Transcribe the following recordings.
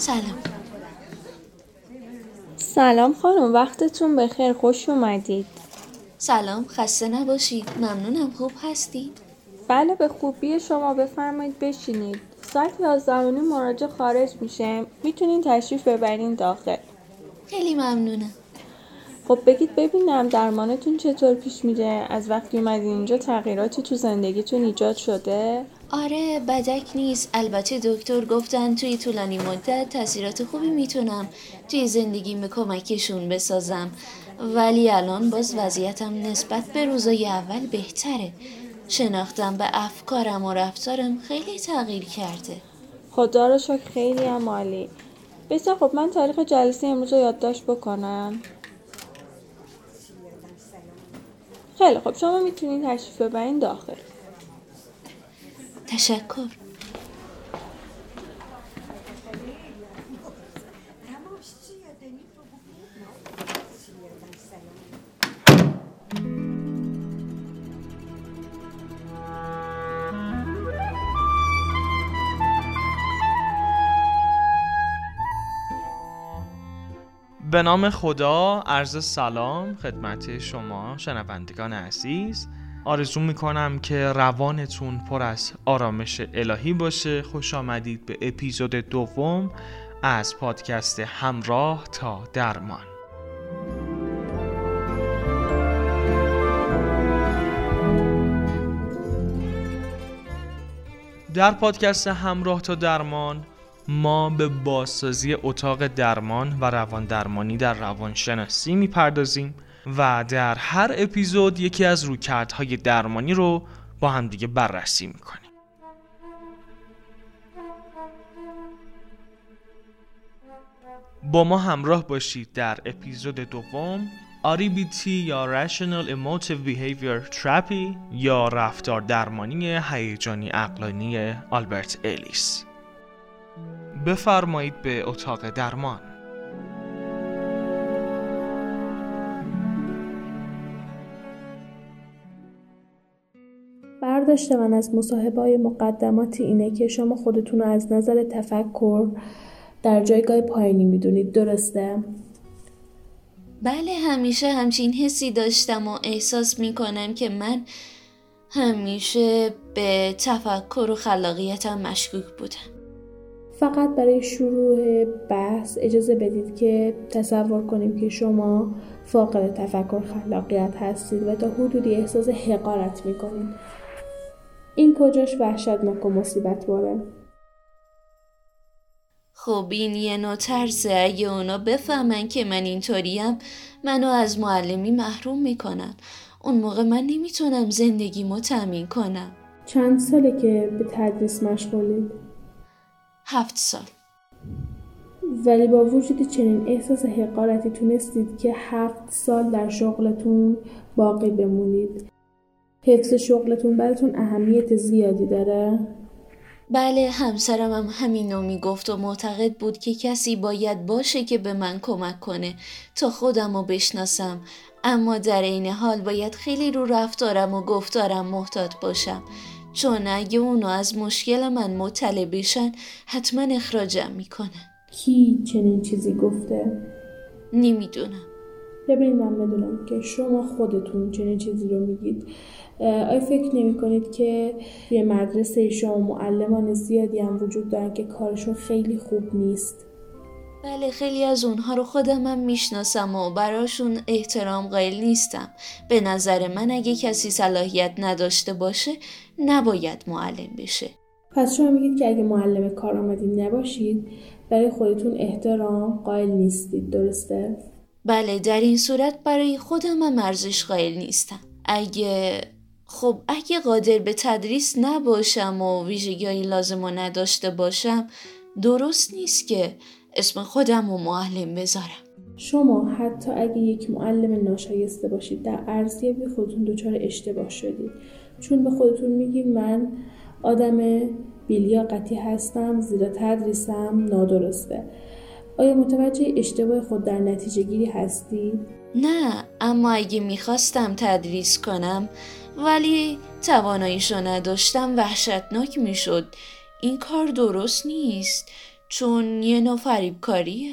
سلام. سلام خانم وقتتون بخیر خوش اومدید. سلام خسته نباشید. ممنونم خوب هستید؟ بله به خوبی شما بفرمایید بشینید. ساعت یازدهمونی مراجع خارج میشه. می‌تونین تشریف ببرین داخل. خیلی ممنونم. خب بگید ببینم درمانتون چطور پیش میره؟ از وقتی اومدین اینجا تغییراتی تو زندگیتون ایجاد شده؟ آره بدک نیست. البته دکتر گفتن توی طولانی مدت تاثیرات خوبی می‌تونم توی زندگیم به کمکشون بسازم. ولی الان باز وضعیتم نسبت به روزای اول بهتره. شناختم به افکارم و رفتارم خیلی تغییر کرده. خدا رو شکر خیلی هم عالی. بسیار خب من تاریخ جلسه امروز رو یادداشت بکنم. خیلی خب شما می‌تونید تشریف ببرین داخل. تشکر. به نام خدا عرض سلام خدمت شما شنوندگان عزیز. آرزو می‌کنم که روانتون پر از آرامش الهی باشه. خوش آمدید به اپیزود دوم از پادکست همراه تا درمان. در پادکست همراه تا درمان ما به بازسازی اتاق درمان و روان درمانی در روانشناسی می‌پردازیم و در هر اپیزود یکی از رویکردهای درمانی رو با همدیگه بررسی می‌کنیم. با ما همراه باشید در اپیزود دوم RBT یا Rational Emotive Behavior Therapy یا رفتار درمانی هیجانی اقلانی آلبرت الیس بفرمایید به اتاق درمان برداشت من از مصاحبه های مقدماتی اینه که شما خودتون رو از نظر تفکر در جایگاه پایینی می‌دونید درسته؟ بله همیشه همچین حسی داشتم و احساس می‌کنم که من همیشه به تفکر و خلاقیتم مشکوک بودم فقط برای شروع بحث اجازه بدید که تصور کنیم که شما فاقد تفکر خلاقیت هستید و تا حدودی احساس حقارت می‌کنید. این کجاش وحشتناک و مصیبت باره؟ خب این یه نوع ترسه. اگه اونا بفهمن که من اینطوریم منو از معلمی محروم می‌کنن. اون موقع من نمی‌تونم زندگیمو تأمین کنم. چند ساله که به تدریس مشغولید؟ هفت سال. ولی با وجود چنین احساس حقارتی تونستید که هفت سال در شغلتون باقی بمونید. حفظ شغلتون براتون اهمیت زیادی داره؟ بله همسرم هم همینو می‌گفت و معتقد بود که کسی باید باشه که به من کمک کنه تا خودم رو بشناسم. اما در این حال باید خیلی رو رفتارم و گفتارم محتاط باشم. چون اگه اونو از مشکل من مطلع بشن حتما اخراجم می‌کنن. کی چنین چیزی گفته؟ نمی‌دونم. ببینید من بدونم که شما خودتون چنین چیزی رو میگید. آیا فکر نمی کنید که توی مدرسه شما معلمان زیادی هم وجود دارن که کارشون خیلی خوب نیست؟ بله خیلی از اونها رو خودم هم می‌شناسم و براشون احترام قائل نیستم. به نظر من اگه کسی صلاحیت نداشته باشه نباید معلم بشه. پس شما میگید که اگه معلم کارآمدی نباشید برای خودتون احترام قائل نیستید درسته؟ بله در این صورت برای خودم هم ارزش قائل نیستم. اگه خب اگه قادر به تدریس نباشم و ویژگی لازم و نداشته باشم درست نیست که اسم خودم و معلم بذارم. شما حتی اگه یک معلم ناشایسته باشید در ارزیابی خودتون دچار اشتباه شدید. چون به خودتون میگید من آدم بیلیاقتی هستم زیرا تدریسم نادرسته. آیا متوجه اشتباه خود در نتیجه گیری هستید؟ نه اما اگه می‌خواستم تدریس کنم ولی تواناییشو نداشتم وحشتناک می‌شد. این کار درست نیست. چون یه نوع فریبکاریه.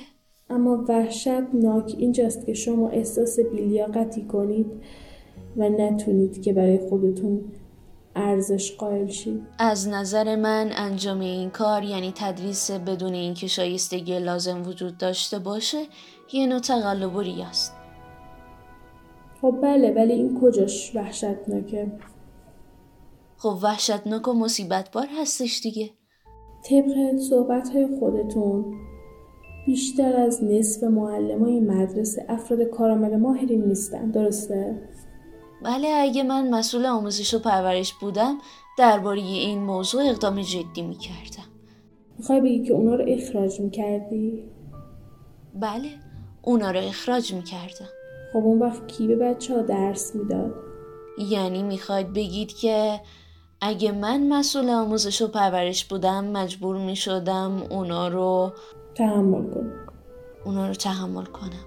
اما وحشتناک اینجاست که شما احساس بیلیاقتی کنید و نتونید که برای خودتون ارزش قائل شید. از نظر من انجام این کار یعنی تدریس بدون اینکه شایستگی لازم وجود داشته باشه یه نوع تقلب است. خب بله ولی این کجاش وحشتناکه؟ خب وحشتناک و مصیبت بار هستش دیگه. طبق صحبت های خودتون بیشتر از نصف معلم های مدرسه افراد کارآمد ماهرین نیستن درسته؟ بله اگه من مسئول آموزش و پرورش بودم درباره این موضوع اقدام جدی می‌کردم می‌خوای بگی که اونا رو اخراج می‌کردی؟ بله اونا رو اخراج می‌کردم خب اون وقت کی به بچه ها درس می‌داد؟ یعنی می‌خواید بگید که اگه من مسئول آموزش و پرورش بودم مجبور می‌شدم اونا رو تحمل کنم. اونا رو تحمل کنم.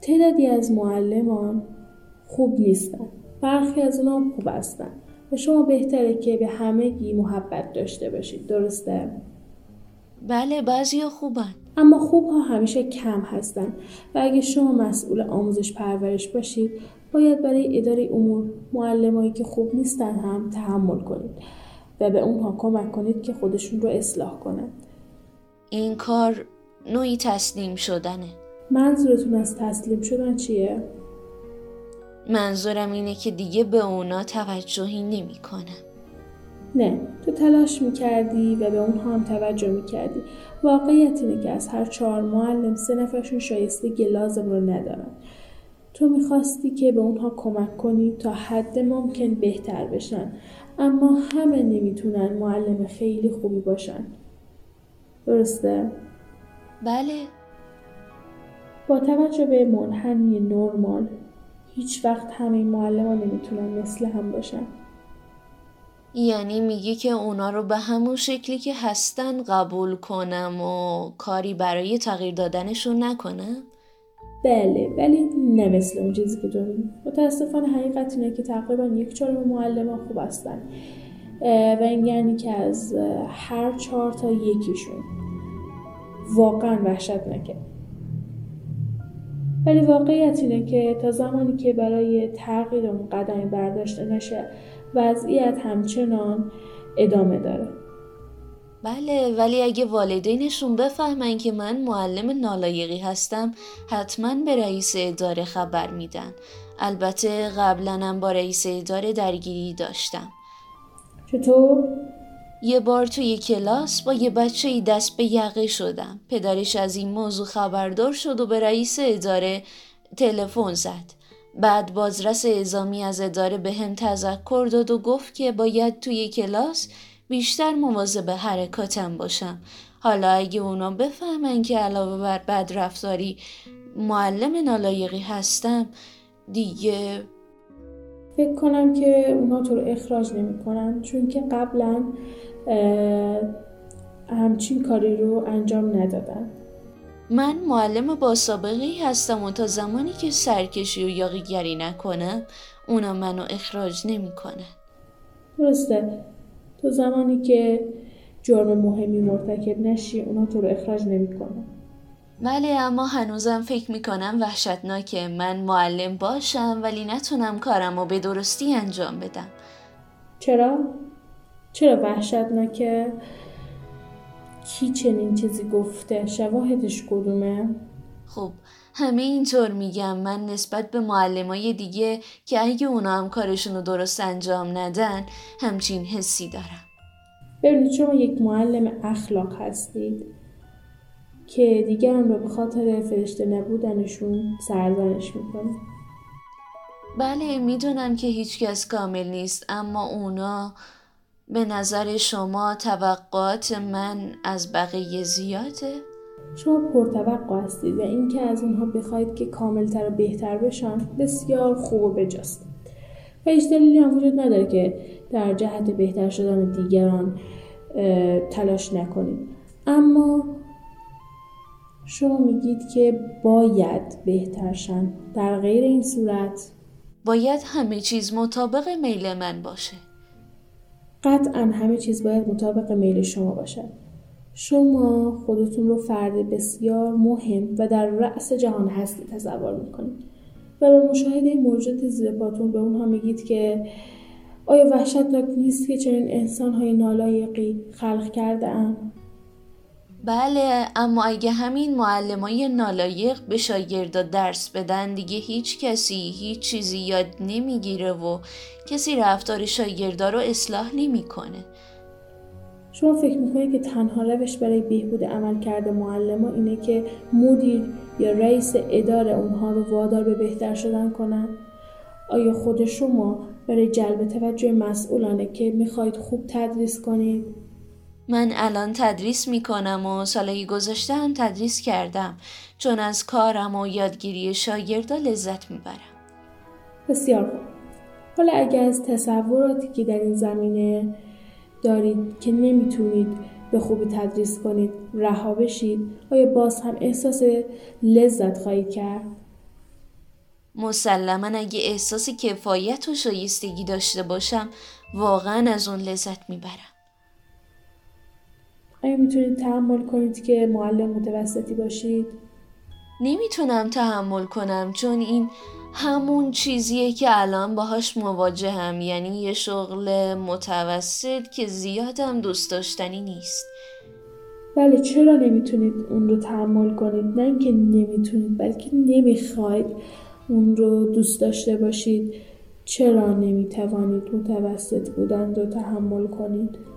تعدادی از معلمان خوب نیستن. برخی از اونا خوب هستن. و شما بهتره که به همگی محبت داشته باشید. درسته؟ بله بعضی خوبن. اما خوب ها همیشه کم هستن و اگه شما مسئول آموزش پرورش باشید باید برای اداره امور معلمایی که خوب نیستن هم تحمل کنید و به اونها کمک کنید که خودشون رو اصلاح کنند این کار نوعی تسلیم شدنه منظورتون از تسلیم شدن چیه؟ منظورم اینه که دیگه به اونا توجهی نمی کنم. نه تو تلاش می‌کردی و به اونها هم توجه می‌کردی. واقعیت اینه که از هر چهار معلم سه نفرشون شایسته لازم رو ندارن. تو می‌خواستی که به اونها کمک کنی تا حد ممکن بهتر بشن. اما همه نمی‌تونن معلم خیلی خوبی باشن. درسته؟ بله. با توجه به منحنی نرمال هیچ وقت همه معلم ها نمی‌تونن مثل هم باشن. یعنی میگی که اونا رو به همون شکلی که هستن قبول کنم و کاری برای تغییر دادنشون نکنم؟ بله ولی نه مثل اون چیزی که تو متاسفانه حقیقت اینه که تقریبا یک چهارم معلم خوب هستن. و این یعنی که از هر چهار تا یکیشون واقعا وحشت نکه ولی واقعیت اینه که تا زمانی که برای تغییر اون قدمی برداشته نشه وضعیت همچنان ادامه داره. بله ولی اگه والدینشون بفهمن که من معلم نالایقی هستم حتما به رئیس اداره خبر میدن. البته قبلا با رئیس اداره درگیری داشتم. چطور؟ یه بار توی کلاس با یه بچه ای دست به یقه شدم. پدرش از این موضوع خبردار شد و به رئیس اداره تلفن زد. بعد بازرس اعزامی از اداره به هم تذکر داد و گفت که باید توی کلاس بیشتر مواظب حرکاتم باشم. حالا اگه اونا بفهمن که علاوه بر بد رفتاری معلم نالایقی هستم دیگه فکر کنم که اونا تو رو اخراج نمی کنن چون که قبلا همچین کاری رو انجام ندادن. من معلم با سابقه هستم و تا زمانی که سرکشی و یاقیگری نکنم اونا منو اخراج نمی کنن. درسته تو زمانی که جرم مهمی مرتکب نشی اونا تو رو اخراج نمی کنن. بله اما هنوزم فکر می‌کنم وحشتناکه من معلم باشم ولی نتونم کارم رو به درستی انجام بدم چرا؟ چرا وحشتناکه؟ کی چنین چیزی گفته؟ شواهدش کدومه؟ خب همه اینطور میگم من نسبت به معلمای دیگه که اگه اونا هم کارشون رو درست انجام ندن همچین حسی دارم ببینید شما یک معلم اخلاق هستید که دیگران رو به خاطر فرشته نبودنشون سرزنش می‌کنه بله می‌دونم که هیچکس کامل نیست اما اونا به نظر شما توقعات من از بقیه زیاده؟ شما پرتوقع هستید و اینکه از اونها بخواید که کاملتر و بهتر بشن بسیار خوب و بجاست. و هیچ دلیلی هم وجود نداره که در جهت بهتر شدن دیگران تلاش نکنید. اما شما میگید که باید بهترشن در غیر این صورت؟ باید همه چیز مطابق میل من باشه. قطعا همه چیز باید مطابق میل شما باشد شما خودتون رو فرد بسیار مهم و در رأس جهان هستی تصور می‌کنید و به مشاهده موجود زیر پاتون به اونها میگید که آیا وحشتناک نیست که چنین انسانهای نالایقی خلق کرده ام؟ بله اما اگه همین معلمای نالایق به شاگردا درس بدن دیگه هیچ کسی هیچ چیزی یاد نمی‌گیره و کسی رفتار شاگردا رو اصلاح نمی‌کنه. شما فکر می‌کنید که تنها روش برای بهبود عمل کرده معلم اینه که مدیر یا رئیس اداره اونها رو وادار به بهتر شدن کنن؟ آیا خود شما برای جلب توجه مسئولانه که می‌خواید خوب تدریس کنید؟ من الان تدریس می‌کنم و سالهای گذشته هم تدریس کردم. چون از کارم و یادگیری شاگردا لذت می‌برم. بسیار خوب. حالا اگر از تصوراتی که در این زمینه دارید که نمی‌تونید به خوبی تدریس کنید رها بشید آیا باز هم احساس لذت خواهید کرد؟ مسلما اگه احساس کفایت و شایستگی داشته باشم واقعا از اون لذت می‌برم. آیا می‌تونید تحمل کنید که معلم متوسطی باشید؟ نمی‌تونم تحمل کنم چون این همون چیزیه که الان باهاش مواجهم یعنی یه شغل متوسط که زیادم دوست داشتنی نیست. بله چرا نمی‌تونید اون رو تحمل کنید؟ نه اینکه نمی‌تونید بلکه نمی‌خواید اون رو دوست داشته باشید. چرا نمی‌توانید متوسط بودن رو تحمل کنید؟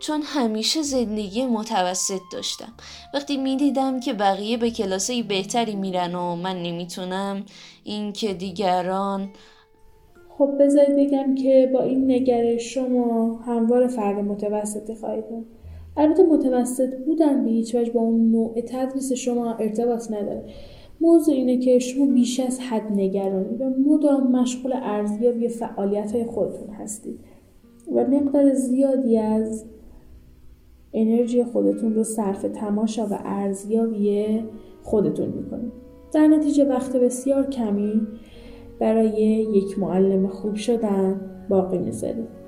چون همیشه زندگی متوسط داشتم. وقتی می‌دیدم که بقیه به کلاسه بهتری میرن و من نمی‌تونم این که دیگران خب بذارید بگم که با این نگرش شما هموار فرد متوسطی خواهید بود. البته متوسط بودن به هیچ وجه با اون نوع تدریس شما ارتباط نداره. موضوع اینه که شما بیش از حد نگرانی و مدام مشغول ارزیابی فعالیت های خودتون هستید و مقدار زیادی از انرژی خودتون رو صرف تماشا و ارزیابی خودتون می‌کنید. در نتیجه وقت بسیار کمی برای یک معلم خوب شدن باقی می‌ذارید.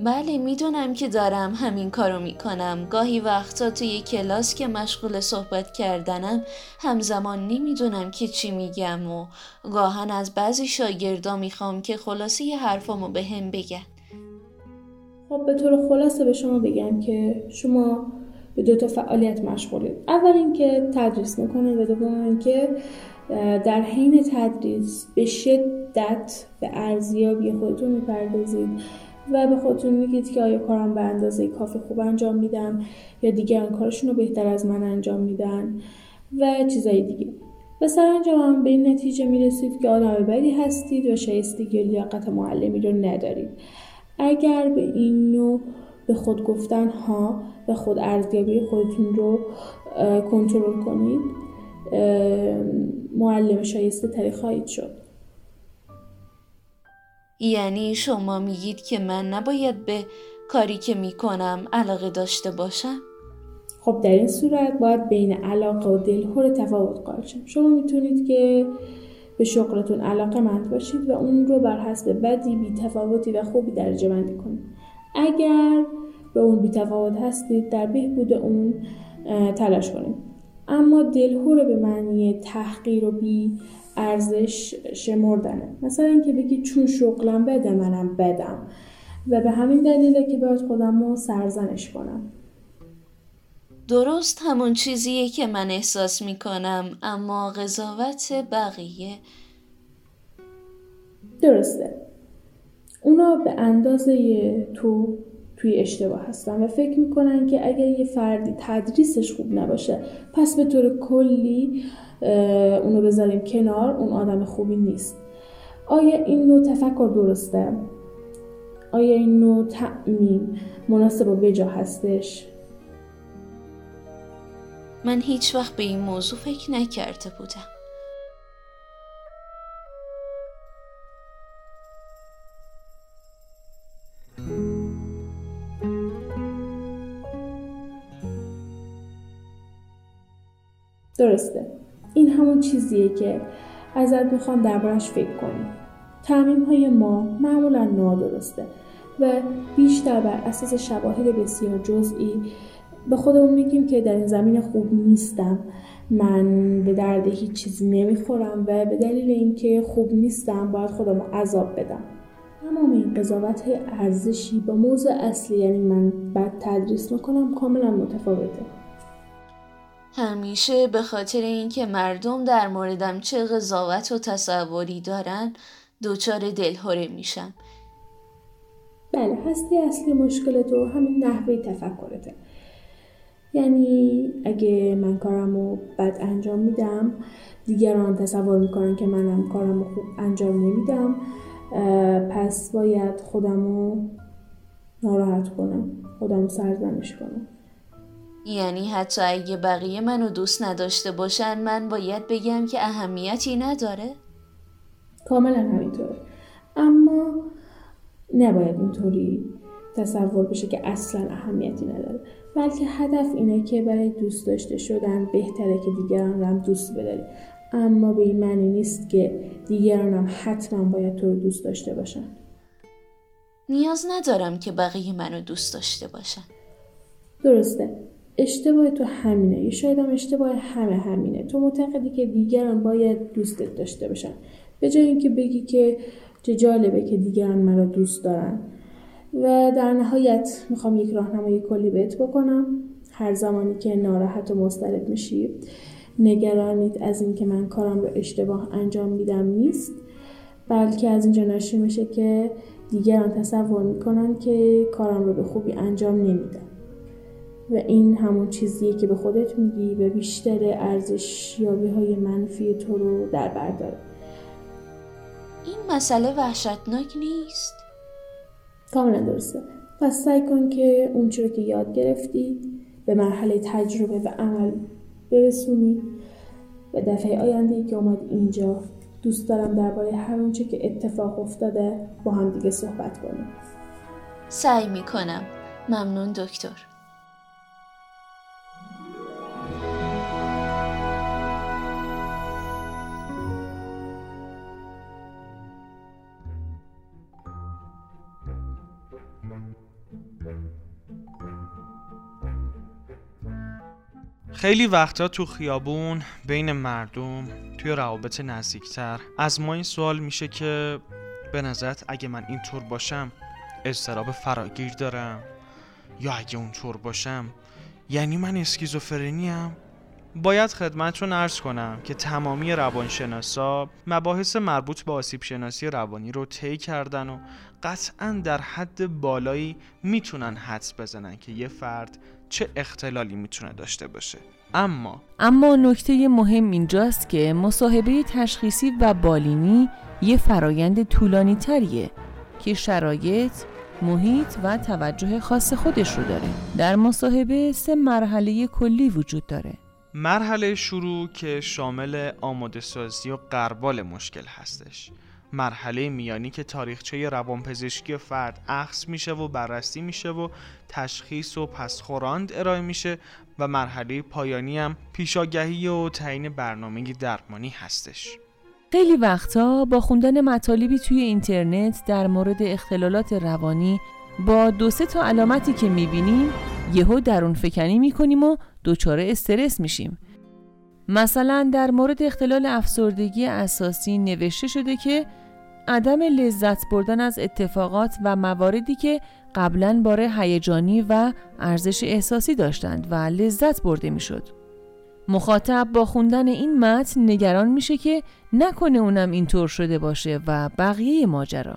بله می‌دونم که دارم همین کارو می‌کنم. گاهی وقتا توی کلاس که مشغول صحبت کردنم همزمان نمی‌دونم که چی میگم و گاهن از بعضی شاگردا می‌خوام که خلاصه حرفامو به هم بگن. خب به طور خلاصه به شما بگم که شما به دو تا فعالیت مشغولید اول اینکه تدریس می‌کنید و دوم اینکه در حین تدریس به شدت به ارزیابی خودتون می‌پردازید و به خودتون میگید که آیا کارم به اندازه کافی خوب انجام میدم یا دیگران کارشون رو بهتر از من انجام میدن و چیزای دیگه. و سرانجام به این نتیجه می‌رسید که آدم بدی هستید و شایستگی لیاقت معلمی رو ندارید. اگر به این نوع به خود گفتن ها به خود ارزیابی خودتون رو کنترل کنید معلم شایسته تری خواهید شد یعنی شما میگید که من نباید به کاری که می‌کنم علاقه داشته باشم؟ خب در این صورت باید بین علاقه و دلخور تفاوت قائل شما می‌تونید که به شغلتون علاقه مند باشید و اون رو بر حسب بدی تفاوتی و خوبی درجه بندی کنید. اگر به اون بی تفاوت هستید در بهبود اون تلاش کنید. اما دلهور به معنی تحقیر و بی ارزش شمردنه. مثلا اینکه بگید چون شغلم بده منم بدم. و به همین دلیله که باید خودم رو سرزنش کنم. درست همون چیزیه که من احساس می‌کنم اما قضاوت بقیه درسته اونا به اندازه تو توی اشتباه هستن و فکر می‌کنن که اگر یه فردی تدریسش خوب نباشه پس به طور کلی اونو بذاریم کنار اون آدم خوبی نیست آیا این نوع تفکر درسته؟ آیا این نوع مناسب و بجا هستش؟ من هیچ وقت به این موضوع فکر نکرده بودم. درسته. این همون چیزیه که ازت می‌خوام دربارش فکر کنی تعمیم های ما معمولا نادرسته و بیشتر بر اساس شواهد بسیار جزئی به خودمون میگیم که در این زمین خوب نیستم. من به درد هیچ چیزی نمی‌خورم و به دلیل اینکه خوب نیستم باید خودم عذاب بدم. تمام این قضاوت های ارزشی با موضوع اصلی یعنی من بد تدریس می‌کنم کاملا متفاوته. همیشه به خاطر اینکه مردم در موردم چه قضاوت و تصوری دارن دچار دلهوره میشم. بله هستی اصلی مشکل تو همین نحوه تفکرته. یعنی اگه من کارم رو بد انجام میدم دیگران تصور می‌کنن که منم کارم رو خوب انجام نمیدم پس باید خودم رو ناراحت کنم خودم رو سرزنش کنم. یعنی حتی اگه بقیه منو دوست نداشته باشن من باید بگم که اهمیتی نداره؟ کاملا همینطوره اما نباید اینطوری تصور بشه که اصلا اهمیتی نداره. بلکه هدف اینه که برای دوست داشته شدن بهتره که دیگران رو هم دوست بداری. اما به این معنی نیست که دیگران هم حتما باید تو رو دوست داشته باشن. نیاز ندارم که بقیه منو دوست داشته باشن. درسته. اشتباه تو همینه. یا شاید هم اشتباه همه همینه. تو معتقدی که دیگران باید دوستت داشته باشن. به جای اینکه بگی که چه جالبه که دیگران مرا دوست دارن. و در نهایت می‌خوام یک راهنمایی کلی بهت بکنم. هر زمانی که ناراحت و مضطرب میشی نگرانید از اینکه من کارم رو اشتباه انجام میدم نیست بلکه از اینجا ناشی میشه که دیگران تصور می‌کنن که کارم رو به خوبی انجام نمیدم و این همون چیزیه که به خودت میگی و بیشتر ارزش یابی های منفی تو رو در بر داره. این مسئله وحشتناک نیست. کاملا درسته پس سعی کن که اون رو که یاد گرفتی به مرحله تجربه و عمل برسونی. و دفعه آینده ای که اومد اینجا دوست دارم درباره هر چه که اتفاق افتاده با هم دیگه صحبت کنیم. سعی می‌کنم. ممنون دکتر. خیلی وقتا تو خیابون بین مردم توی روابط نزدیکتر از ما این سوال میشه که به نظرت اگه من اینطور باشم اضطراب فراگیر دارم؟ یا اگه اونطور باشم یعنی من اسکیزوفرنی هم باید خدمتتون ارز کنم که تمامی روانشناسا مباحث مربوط به آسیب شناسی روانی رو طی کردن و قطعا در حد بالایی می‌تونن حدس بزنن که یه فرد چه اختلالی می‌تونه داشته باشه. اما اما نکته مهم اینجاست که مصاحبه تشخیصی و بالینی یه فرایند طولانی تریه که شرایط محیط و توجه خاص خودش رو داره. در مصاحبه سه مرحله کلی وجود داره. مرحله شروع که شامل آماده سازی و قربال مشکل هستش. مرحله میانی که تاریخچه روانپزشکی فرد اخص میشه و بررسی میشه و تشخیص و پسخوراند ارائه میشه و مرحله پایانی هم پیشاگهی و تعیین برنامه درمانی هستش. خیلی وقتا با خوندن مطالبی توی اینترنت در مورد اختلالات روانی با دو سه تا علامتی که می‌بینیم یهو درون فکنی می‌کنیم و دچار استرس میشیم. مثلا در مورد اختلال افسردگی اساسی نوشته شده که عدم لذت بردن از اتفاقات و مواردی که قبلا باره هیجانی و ارزش احساسی داشتند و لذت برده می‌شد. مخاطب با خوندن این متن نگران میشه که نکنه اونم اینطور شده باشه و بقیه ماجرا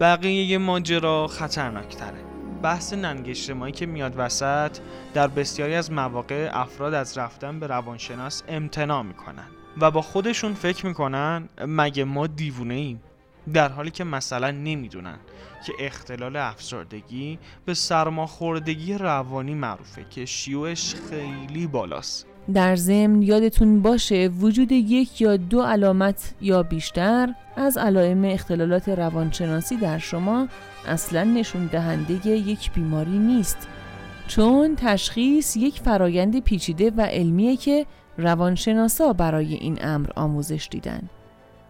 بقیه ماجرا خطرناکتره بحث ننگ اجتماعی که میاد وسط در بسیاری از مواقع افراد از رفتن به روانشناس امتناع می‌کنن و با خودشون فکر می‌کنن مگه ما دیوونه ایم؟ در حالی که مثلا نمی‌دونن که اختلال افسردگی به سرماخوردگی روانی معروفه که شیوعش خیلی بالاست. در ضمن یادتون باشه وجود یک یا دو علامت یا بیشتر از علائم اختلالات روانشناسی در شما اصلا نشون دهنده یک بیماری نیست چون تشخیص یک فرایند پیچیده و علمیه که روانشناسا برای این امر آموزش دیدن.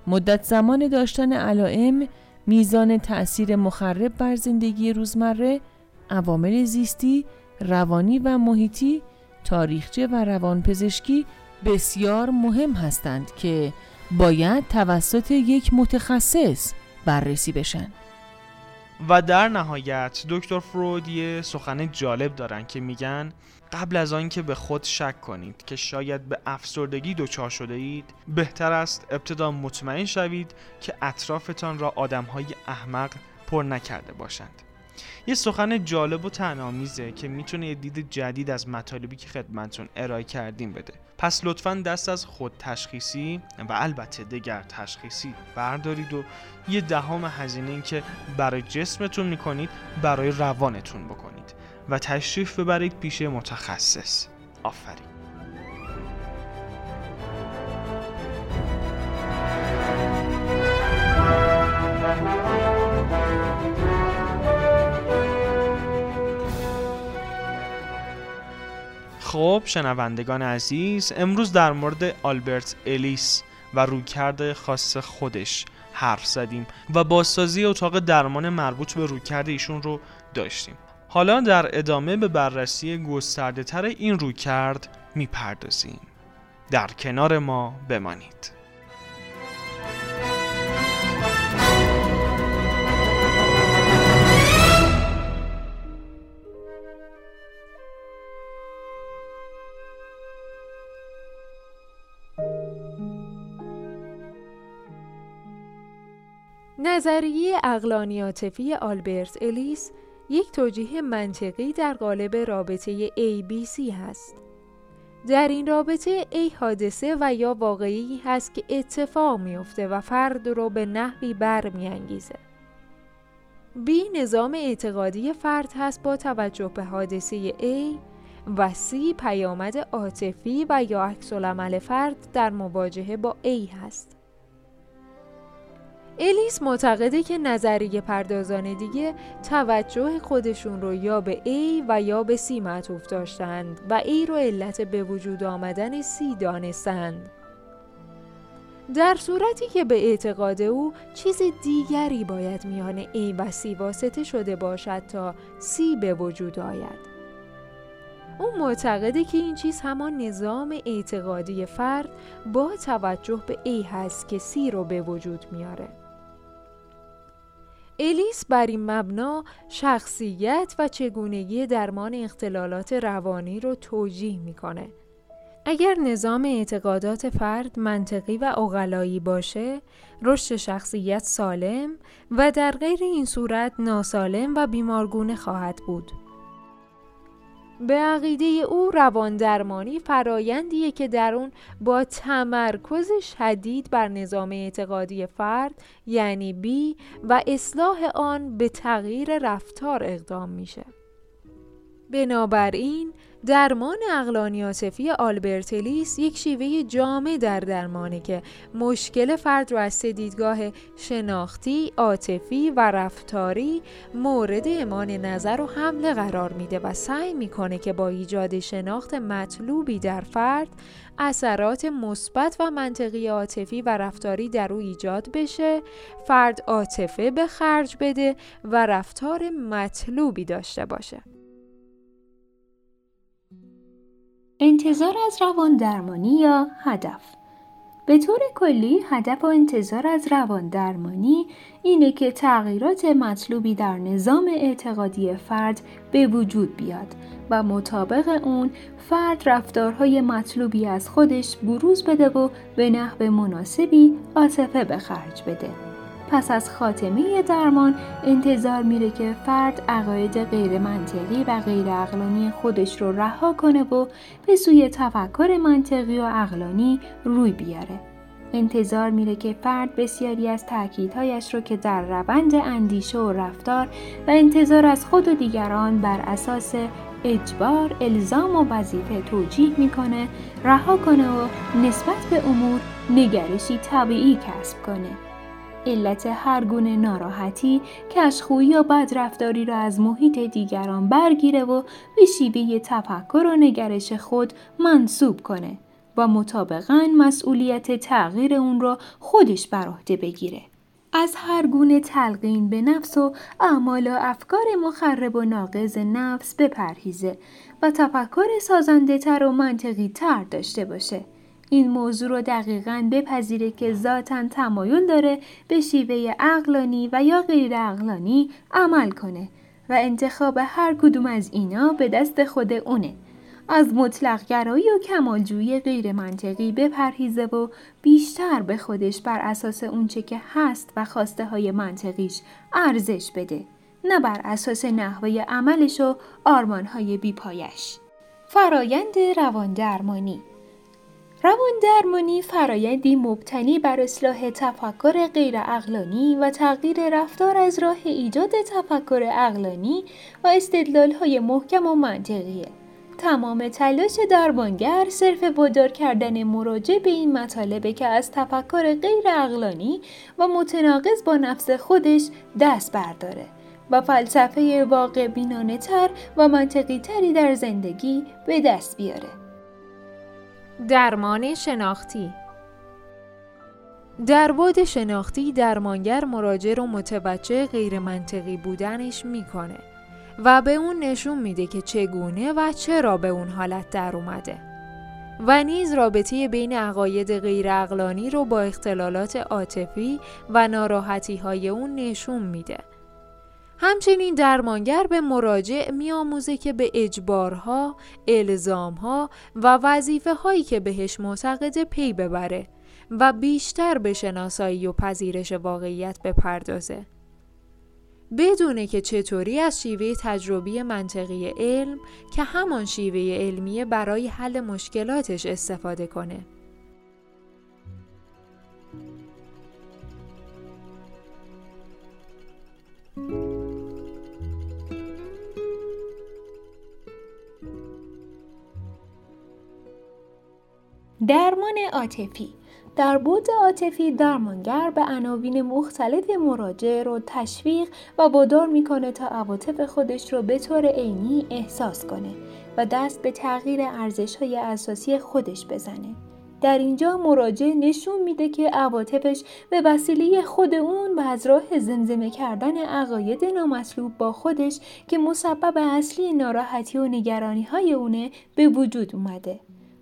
مدت زمان داشتن علائم میزان تأثیر مخرب بر زندگی روزمره عوامل زیستی روانی و محیطی تاریخچه و روانپزشکی بسیار مهم هستند که باید توسط یک متخصص بررسی بشن. و در نهایت دکتر فرود یه سخن جالب دارن که میگن قبل از آنکه به خود شک کنید که شاید به افسردگی دچار شده اید بهتر است ابتدا مطمئن شوید که اطرافتان را آدمهای احمق پر نکرده باشند. یه سخن جالب و تنامیزه که می‌تونه یه دید جدید از مطالبی که خدمتون ارائه کردیم بده. پس لطفا دست از خود تشخیصی و البته دگر تشخیصی بردارید و یه دهم هزینه این که برای جسمتون می‌کنید برای روانتون بکنید و تشریف ببرید پیش متخصص. آفرین. خب شنوندگان عزیز امروز در مورد آلبرت الیس و رویکرد خاص خودش حرف زدیم و بازسازی اتاق درمان مربوط به رویکرد ایشون رو داشتیم. حالا در ادامه به بررسی گسترده تر این رویکرد می‌پردازیم. در کنار ما بمانید. نظریه اقلانی عاطفی آلبرت الیس یک توجیه منطقی در قالب رابطه ABC هست. در این رابطه A حادثه و یا واقعی هست که اتفاق میافته و فرد رو به نحوی برمیانگیزه. B نظام اعتقادی فرد هست با توجه به حادثه A و C پیامد عاطفی و یا عکس فرد در مواجهه با A هست. الیس معتقده که نظریه پردازان دیگه توجه خودشون رو یا به A و یا به C معطوف داشتند و A رو علت به وجود آمدن C دانستند. در صورتی که به اعتقاد او چیز دیگری باید میان A و C واسطه شده باشد تا C به وجود آید. او معتقده که این چیز همان نظام اعتقادی فرد با توجه به A هست که C رو به وجود میاره. الیس بر این مبنا شخصیت و چگونگی درمان اختلالات روانی رو توجیه می‌کنه. اگر نظام اعتقادات فرد منطقی و اقلایی باشه، رشد شخصیت سالم و در غیر این صورت ناسالم و بیمارگونه خواهد بود. به عقیده او روان درمانی فرایندیه که در اون با تمرکز شدید بر نظام اعتقادی فرد یعنی بی و اصلاح آن به تغییر رفتار اقدام میشه. بنابراین درمان اقلانی عاطفی آلبرتلیس یک شیوه جامع در درمانه که مشکل فرد رو از دیدگاه شناختی، عاطفی و رفتاری مورد امان نظر و حمله قرار میده و سعی می‌کنه که با ایجاد شناخت مطلوبی در فرد اثرات مثبت و منطقی عاطفی و رفتاری در او ایجاد بشه فرد عاطفه به خرج بده و رفتار مطلوبی داشته باشه. انتظار از روان درمانی یا هدف به طور کلی هدف و انتظار از روان درمانی اینه که تغییرات مطلوبی در نظام اعتقادی فرد به وجود بیاد و مطابق اون فرد رفتارهای مطلوبی از خودش بروز بده و به نحو مناسبی عاطفه به خرج بده. پس از خاتمه درمان انتظار میره که فرد عقاید غیر منطقی و غیر اقلانی خودش رو رها کنه و به سوی تفکر منطقی و اقلانی روی بیاره. انتظار میره که فرد بسیاری از تاکیدهایش رو که در روند اندیشه و رفتار و انتظار از خود و دیگران بر اساس اجبار، الزام و وظیفه توجیه می‌کنه رها کنه و نسبت به امور نگرشی طبیعی کسب کنه. علت هر گونه ناراحتی کشخویی یا بدرفتاری را از محیط دیگران برگیره و به شیوه تفکر و نگرش خود منصوب کنه و مطابقا مسئولیت تغییر اون را خودش بر عهده بگیره. از هر گونه تلقین به نفس و اعمال و افکار مخرب و ناقض نفس بپرهیزه و تفکر سازنده تر و منطقی تر داشته باشه. این موضوع رو دقیقا بپذیره که ذاتا تمایل داره به شیوه اقلانی و یا غیر اقلانی عمل کنه و انتخاب هر کدوم از اینا به دست خود اونه. از مطلق گرایی و کمالجویی غیر منطقی بپرهیزه و بیشتر به خودش بر اساس اونچه که هست و خواسته های منطقیش ارزش بده نه بر اساس نحوه عملش و آرمانهای بیپایش فرایند روان درمانی روان درمانی فرایندی مبتنی بر اصلاح تفکر غیر اقلانی و تغییر رفتار از راه ایجاد تفکر اقلانی و استدلال های محکم و منطقیه. تمام تلاش درمانگر صرف وادار کردن مراجع به این مطالبه که از تفکر غیر اقلانی و متناقض با نفس خودش دست برداره و فلسفه واقع بینانه تر و منطقی تری در زندگی به دست بیاره. درمان شناختی در بود شناختی درمانگر مراجع رو متوجه غیر منطقی بودنش می‌کنه و به اون نشون میده که چگونه و چرا به اون حالت در اومده و نیز رابطه بین عقاید غیر اقلانی رو با اختلالات عاطفی و ناراحتی های اون نشون میده. همچنین درمانگر به مراجع میآموزه که به اجبارها، الزامها و وظیفه هایی که بهش معتقد پی ببره و بیشتر به شناسایی و پذیرش واقعیت بپردازه. بدونه که چطوری از شیوه تجربی منطقی علم که همان شیوه علمیه برای حل مشکلاتش استفاده کنه. درمان عاطفی در بود عاطفی درمانگر به عناوین مختلف مراجع رو تشویق و وادار می‌کنه تا عواطف خودش رو به طور عینی احساس کنه و دست به تغییر ارزش های اساسی خودش بزنه. در اینجا مراجع نشون میده که عواطفش به وسیله خود اون و از راه زمزمه کردن عقاید نامطلوب با خودش که مسبب اصلی ناراحتی و نگرانی های اونه به وجود اومده.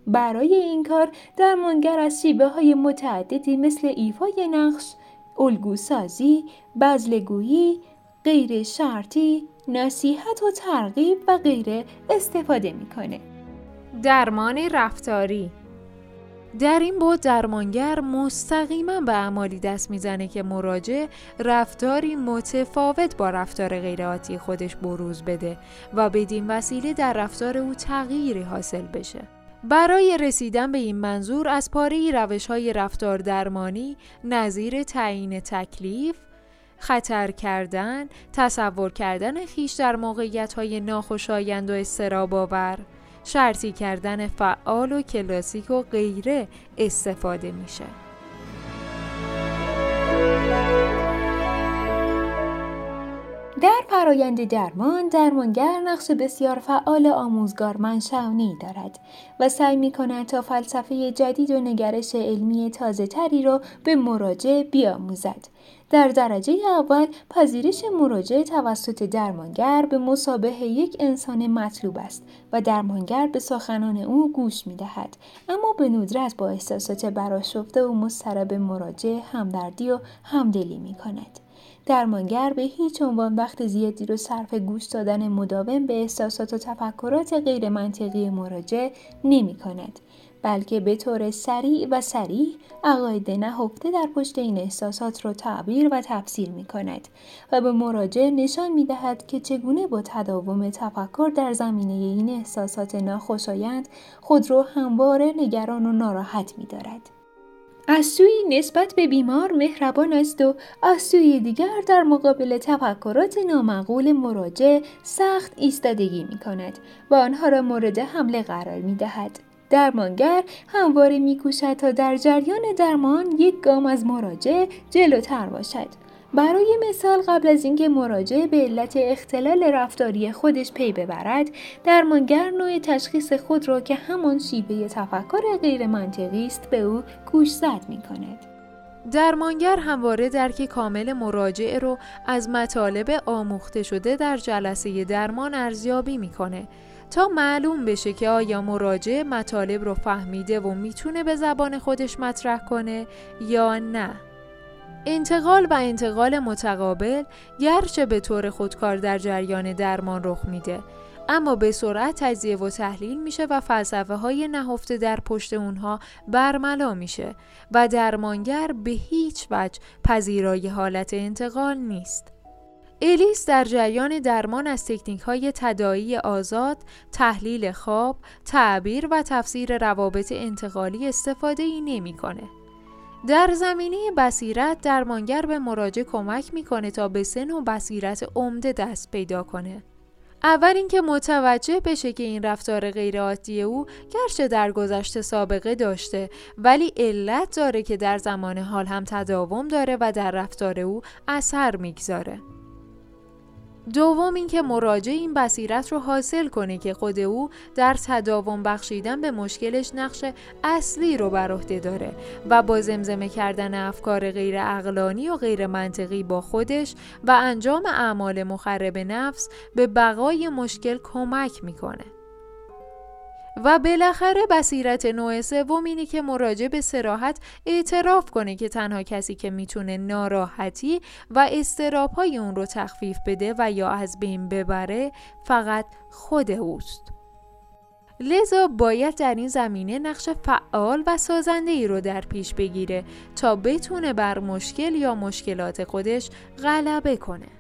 برای این کار درمانگر از شیبه های متعددی مثل ایفای نقش، الگوسازی، بزلگویی، غیر شرطی، نصیحت و ترغیب و غیره استفاده می‌کنه. درمان رفتاری در این بود درمانگر مستقیما به اعمالی دست می‌زنه که مراجع رفتاری متفاوت با رفتار غیرعادی خودش بروز بده و بدین وسیله در رفتار او تغییری حاصل بشه. برای رسیدن به این منظور از پاره روش های رفتار درمانی نظیر تعیین تکلیف، خطر کردن، تصور کردن خیش در موقعیت های ناخوشایند و استراب آور، شرطی کردن فعال و کلاسیک و غیره استفاده میشه. در فرایند درمان درمانگر نقش بسیار فعال آموزگار منشونی دارد و سعی می کند تا فلسفه جدید و نگرش علمی تازه تری را به مراجع بیاموزد. در درجه اول پذیرش مراجع توسط درمانگر به مسابه یک انسان مطلوب است و درمانگر به سخنان او گوش می دهد اما به ندرت با احساسات براشفته و مضطرب مراجع همدردی و همدلی می کند. درمانگر به هیچ عنوان وقت زیادی رو صرف گوش دادن مداوم به احساسات و تفکرات غیر منطقی مراجع نمی کند. بلکه به طور سریع و سریع عقاید نهفته در پشت این احساسات را تعبیر و تفسیر می کند و به مراجع نشان می دهد که چگونه با تداوم تفکر در زمینه این احساسات ناخوشایند خود را همواره نگران و ناراحت می دارد. از سوی نسبت به بیمار مهربان است و از سوی دیگر در مقابل تفکرات نامعقول مراجع سخت ایستادگی می کند و آنها را مورد حمله قرار می دهد. درمانگر همواره می کوشد تا در جریان درمان یک گام از مراجع جلوتر باشد برای مثال قبل از اینکه مراجع به علت اختلال رفتاری خودش پی ببرد درمانگر نوع تشخیص خود را که همان شیوه تفکر غیر منطقی است به او گوشزد می کند. درمانگر همواره درک کامل مراجع رو از مطالب آموخته شده در جلسه درمان ارزیابی می‌کنه تا معلوم بشه که آیا مراجع مطالب رو فهمیده و می‌تونه به زبان خودش مطرح کنه یا نه. انتقال و انتقال متقابل گرچه به طور خودکار در جریان درمان رخ میده اما به سرعت تجزیه و تحلیل میشه و فلسفه های نهفته در پشت اونها برملا میشه و درمانگر به هیچ وجه پذیرای حالت انتقال نیست. الیس در جریان درمان از تکنیک های تدایی آزاد، تحلیل خواب، تعبیر و تفسیر روابط انتقالی استفاده ای نمی‌کنه. در زمینه بصیرت درمانگر به مراجع کمک می‌کنه تا به سن و بصیرت عمده دست پیدا کنه. اول اینکه متوجه بشه که این رفتار غیرعادی او گرچه در گذشته سابقه داشته ولی علت داره که در زمان حال هم تداوم داره و در رفتار او اثر می‌گذاره. دوم اینکه مراجع این بصیرت رو حاصل کنه که خود او در تداوم بخشیدن به مشکلش نقش اصلی رو بر عهده داره و با زمزمه کردن افکار غیر اقلانی و غیر منطقی با خودش و انجام اعمال مخرب نفس به بقای مشکل کمک می‌کنه. و بالاخره بصیرت نوع سوم اینه که مراجع به سراحت اعتراف کنه که تنها کسی که می‌تونه ناراحتی و استرابهای اون رو تخفیف بده و یا از بین ببره فقط خود اوست. لذا باید در این زمینه نقش فعال و سازنده ای رو در پیش بگیره تا بتونه بر مشکل یا مشکلات خودش غلبه کنه.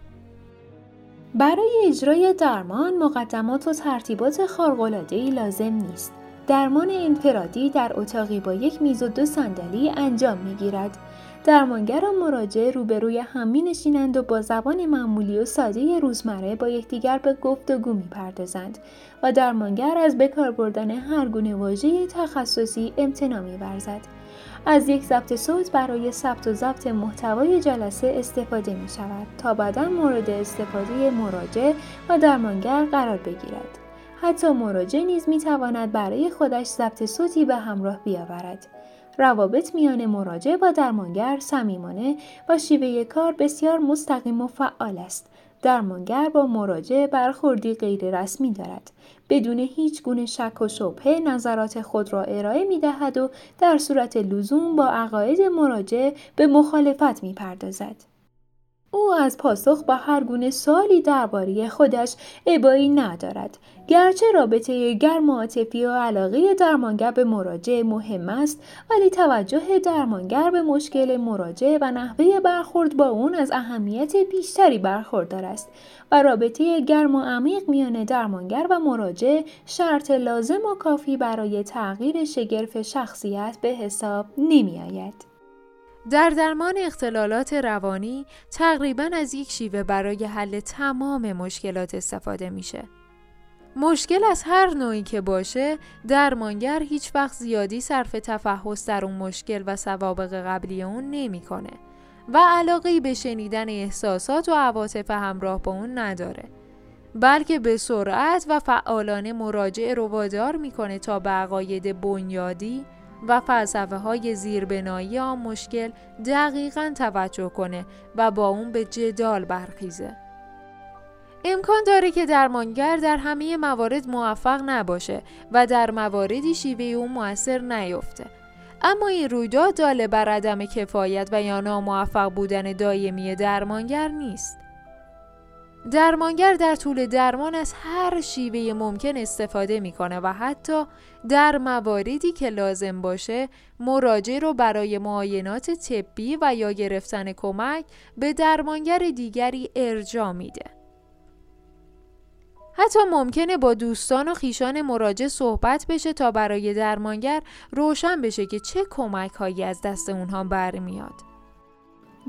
برای اجرای درمان مقدمات و ترتیبات خارق‌العاده‌ای لازم نیست. درمان انفرادی در اتاقی با یک میز و دو صندلی انجام می‌گیرد. درمانگر و مراجع روبروی هم می نشینند و با زبان معمولی و ساده روزمره با یکدیگر به گفتگو می پردازند و درمانگر از بکار بردن هر گونه واژه تخصصی امتنا می ورزد. از یک ضبط صوت برای ثبت و ضبط محتوای جلسه استفاده می شود تا بعدا مورد استفاده مراجع و درمانگر قرار بگیرد. حتی مراجع نیز می تواند برای خودش ضبط صوتی به همراه بیاورد. روابط میان مراجع با درمانگر صمیمانه و شیوه کار بسیار مستقیم و فعال است درمانگر با مراجع برخوردی غیر رسمی دارد. بدون هیچ گونه شک و شبهه نظرات خود را ارائه می دهد و در صورت لزوم با عقاید مراجع به مخالفت می پردازد. او از پاسخ با هر گونه سوالی درباره خودش ابایی ندارد گرچه رابطه گرم عاطفی و علاقه درمانگر به مراجع مهم است ولی توجه درمانگر به مشکل مراجع و نحوه برخورد با اون از اهمیت بیشتری برخوردار است و رابطه گرم و عمیق میان درمانگر و مراجع شرط لازم و کافی برای تغییر شگرف شخصیت به حساب نمی آید. در درمان اختلالات روانی تقریبا از یک شیوه برای حل تمام مشکلات استفاده میشه. مشکل از هر نوعی که باشه درمانگر هیچ وقت زیادی صرف تفحص در اون مشکل و سوابق قبلی اون نمی‌کنه و علاقه به شنیدن احساسات و عواطف همراه با اون نداره بلکه به سرعت و فعالانه مراجع رو وادار می‌کنه تا به عقاید بنیادی و فلسفه های زیربنایی آن مشکل دقیقا توجه کنه و با اون به جدال برخیزه. امکان داره که درمانگر در همه موارد موفق نباشه و در مواردی شیوه او موثر نیفته. اما این رویداد داله بر عدم کفایت و یا ناموفق بودن دایمی درمانگر نیست. درمانگر در طول درمان از هر شیوه ممکن استفاده می‌کنه و حتی در مواردی که لازم باشه مراجع رو برای معاینات طبی و یا گرفتن کمک به درمانگر دیگری ارجا میده. حتی ممکنه با دوستان و خیشان مراجع صحبت بشه تا برای درمانگر روشن بشه که چه کمک هایی از دست اونها برمیاد.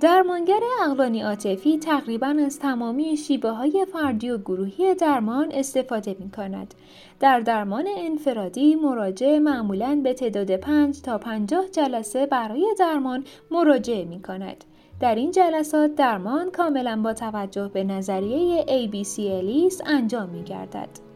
درمانگر اقلانی عاطفی تقریبا از تمامی شیبه های فردی و گروهی درمان استفاده می کند. در درمان انفرادی مراجع معمولا به تعداد 5 تا 50 جلسه برای درمان مراجعه می کند. در این جلسات درمان کاملا با توجه به نظریه ABC الیس انجام می گردد.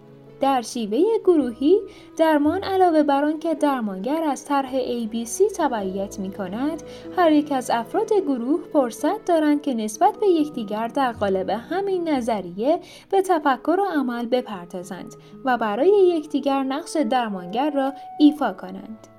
در شیوه گروهی درمان علاوه بر آنکه درمانگر از طرح ABC تبعیت می کند هر یک از افراد گروه فرصت دارند که نسبت به یکدیگر در قالب همین نظریه به تفکر و عمل بپردازند و برای یکدیگر نقش درمانگر را ایفا کنند.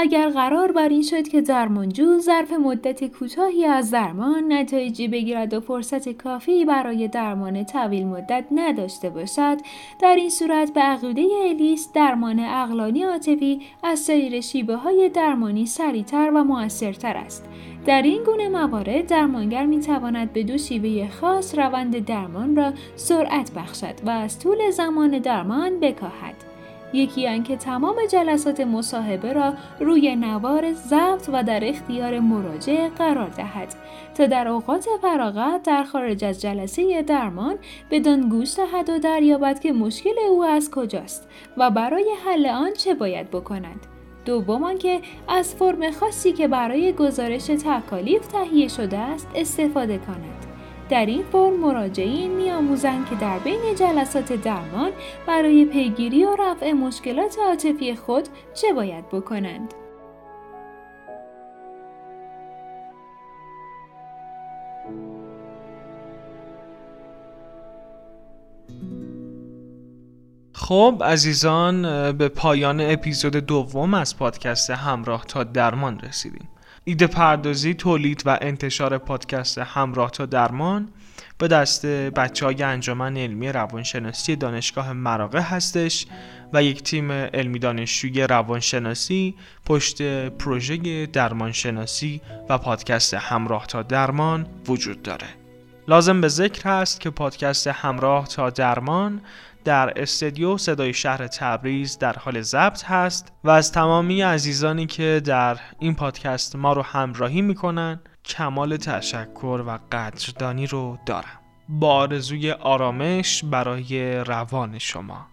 اگر قرار بر این شد که درمانجو ظرف مدت کوتاهی از درمان نتایجی بگیرد و فرصت کافی برای درمان طویل مدت نداشته باشد در این صورت به عقیده الیس درمان اقلانی عاطفی از سایر شیبه های درمانی سریعتر و موثرتر است. در این گونه موارد درمانگر می تواند به دو شیوه خاص روند درمان را سرعت بخشد و از طول زمان درمان بکاهد. یکی آنکه تمام جلسات مصاحبه را روی نوار ضبط و در اختیار مراجع قرار دهد تا در اوقات فراغت در خارج از جلسه درمان بدان گوش دهد و دریابد که مشکل او از کجاست و برای حل آن چه باید بکند دوم آنکه از فرم خاصی که برای گزارش تکالیف تهیه شده است استفاده کند. در این فرم مراجعین میآموزند که در بین جلسات درمان برای پیگیری و رفع مشکلات عاطفی خود چه باید بکنند. خب عزیزان به پایان اپیزود دوم از پادکست همراه تا درمان رسیدیم ایده پردازی تولید و انتشار پادکست همراه تا درمان به دست بچه های انجمن علمی روانشناسی دانشگاه مراغه هستش و یک تیم علمی دانشجوی روانشناسی پشت پروژه درمانشناسی و پادکست همراه تا درمان وجود داره. لازم به ذکر هست که پادکست همراه تا درمان در استدیو صدای شهر تبریز در حال ضبط هست و از تمامی عزیزانی که در این پادکست ما رو همراهی می‌کنن کمال تشکر و قدردانی رو دارم. با آرزوی آرامش برای روان شما.